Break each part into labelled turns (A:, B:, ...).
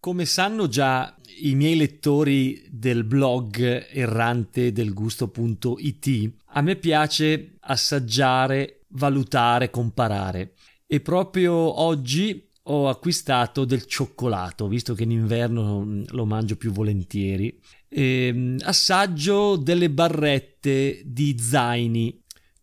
A: Come sanno già i miei lettori del blog errante del gusto.it, a me piace assaggiare, valutare, comparare. E proprio oggi ho acquistato del cioccolato, visto che in inverno lo mangio più volentieri. E ehm, assaggio delle barrette di zaini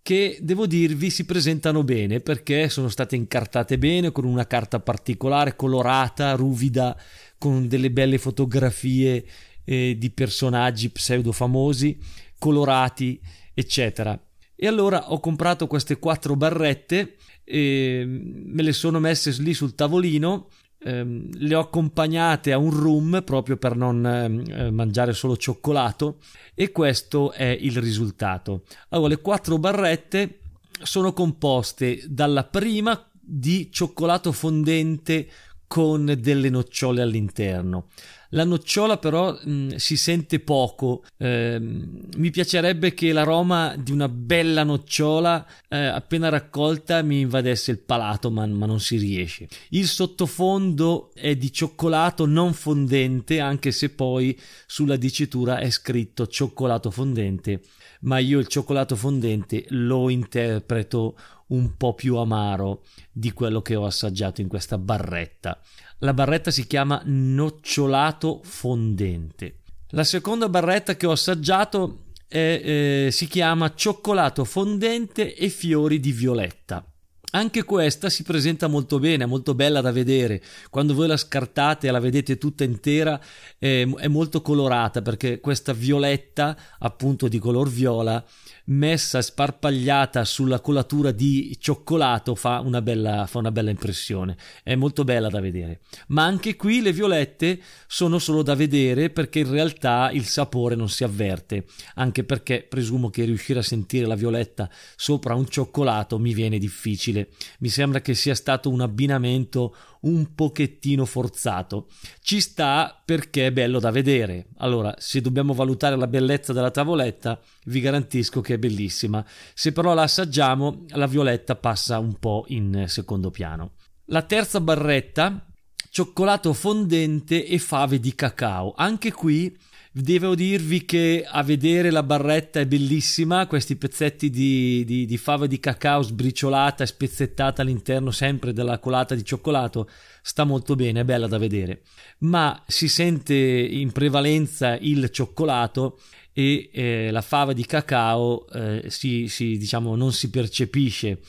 A: che devo dirvi si presentano bene perché sono state incartate bene con una carta particolare, colorata, ruvida, con delle belle fotografie eh, di personaggi pseudo famosi, colorati, eccetera. E allora ho comprato queste quattro barrette, e me le sono messe lì sul tavolino ehm, le ho accompagnate a un room proprio per non ehm, eh, mangiare solo cioccolato e questo è il risultato. Allora, le quattro barrette sono composte dalla prima di cioccolato fondente con delle nocciole all'interno. La nocciola però mh, mm, si sente poco, eh, mi piacerebbe che l'aroma di una bella nocciola eh, appena raccolta mi invadesse il palato, ma, ma, non si riesce. Il sottofondo è di cioccolato non fondente, anche se poi sulla dicitura è scritto cioccolato fondente, ma io il cioccolato fondente lo interpreto un po' più amaro di quello che ho assaggiato in questa barretta. La barretta si chiama nocciolato fondente. La seconda barretta che ho assaggiato è, eh, si chiama cioccolato fondente e fiori di violetta. Anche questa si presenta molto bene, è molto bella da vedere. Quando voi la scartate e la vedete tutta intera, eh, è molto colorata perché questa violetta, appunto di color viola, messa sparpagliata sulla colatura di cioccolato fa una, bella, fa una bella impressione. È molto bella da vedere. Ma anche qui le violette sono solo da vedere perché in realtà il sapore non si avverte. Anche perché presumo che riuscire a sentire la violetta sopra un cioccolato mi viene difficile. Mi sembra che sia stato un abbinamento un pochettino forzato. Ci sta perché è bello da vedere. Allora, se dobbiamo valutare la bellezza della tavoletta, vi garantisco che è bellissima. Se però la assaggiamo, la violetta passa un po' in secondo piano. La terza barretta, cioccolato fondente e fave di cacao. Anche qui Devo dirvi che a vedere la barretta è bellissima, questi pezzetti di, di, di, fava di cacao sbriciolata e spezzettata all'interno sempre della colata di cioccolato, sta molto bene, è bella da vedere. Ma si sente in prevalenza il cioccolato e eh, la fava di cacao eh, si, si, diciamo, non si percepisce,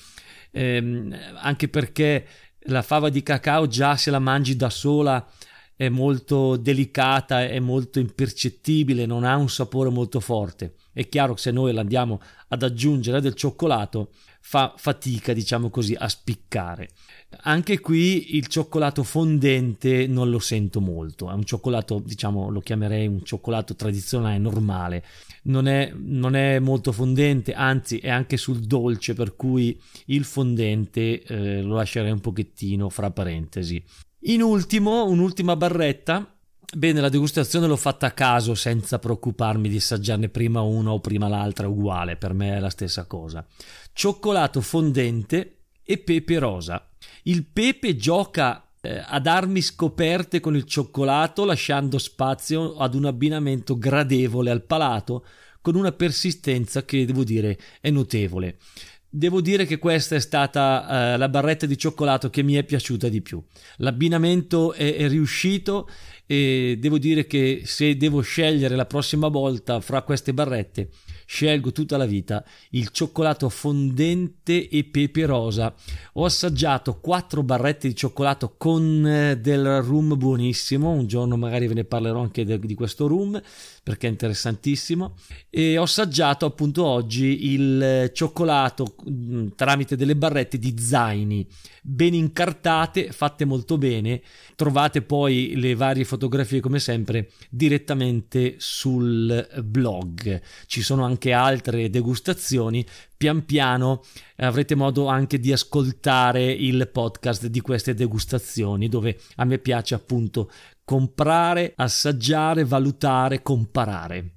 A: eh, anche perché la fava di cacao già se la mangi da sola è molto delicata, è molto impercettibile, non ha un sapore molto forte. È chiaro che se noi l'andiamo ad aggiungere del cioccolato fa fatica, diciamo così, a spiccare. Anche qui il cioccolato fondente non lo sento molto, è un cioccolato, diciamo, lo chiamerei un cioccolato tradizionale, normale. Non è, non è molto fondente, anzi è anche sul dolce, per cui il fondente eh, lo lascerei un pochettino fra parentesi. In ultimo, un'ultima barretta. Bene, la degustazione l'ho fatta a caso senza preoccuparmi di assaggiarne prima una o prima l'altra, uguale, per me è la stessa cosa. Cioccolato fondente e pepe rosa. Il pepe gioca eh, ad armi scoperte con il cioccolato, lasciando spazio ad un abbinamento gradevole al palato, con una persistenza che devo dire è notevole. Devo dire che questa è stata uh, la barretta di cioccolato che mi è piaciuta di più. L'abbinamento è, è, riuscito e devo dire che se devo scegliere la prossima volta fra queste barrette, scelgo tutta la vita il cioccolato fondente e pepe rosa. Ho assaggiato quattro barrette di cioccolato con eh, del rum buonissimo, un giorno magari ve ne parlerò anche de- di questo rum perché è interessantissimo e ho assaggiato appunto oggi il eh, cioccolato mh, mm, tramite delle barrette di zaini ben incartate, fatte molto bene. Trovate poi le varie fotografie come sempre direttamente sul blog. Ci sono anche anche altre degustazioni, pian piano avrete modo anche di ascoltare il podcast di queste degustazioni dove a me piace appunto comprare, assaggiare, valutare, comparare.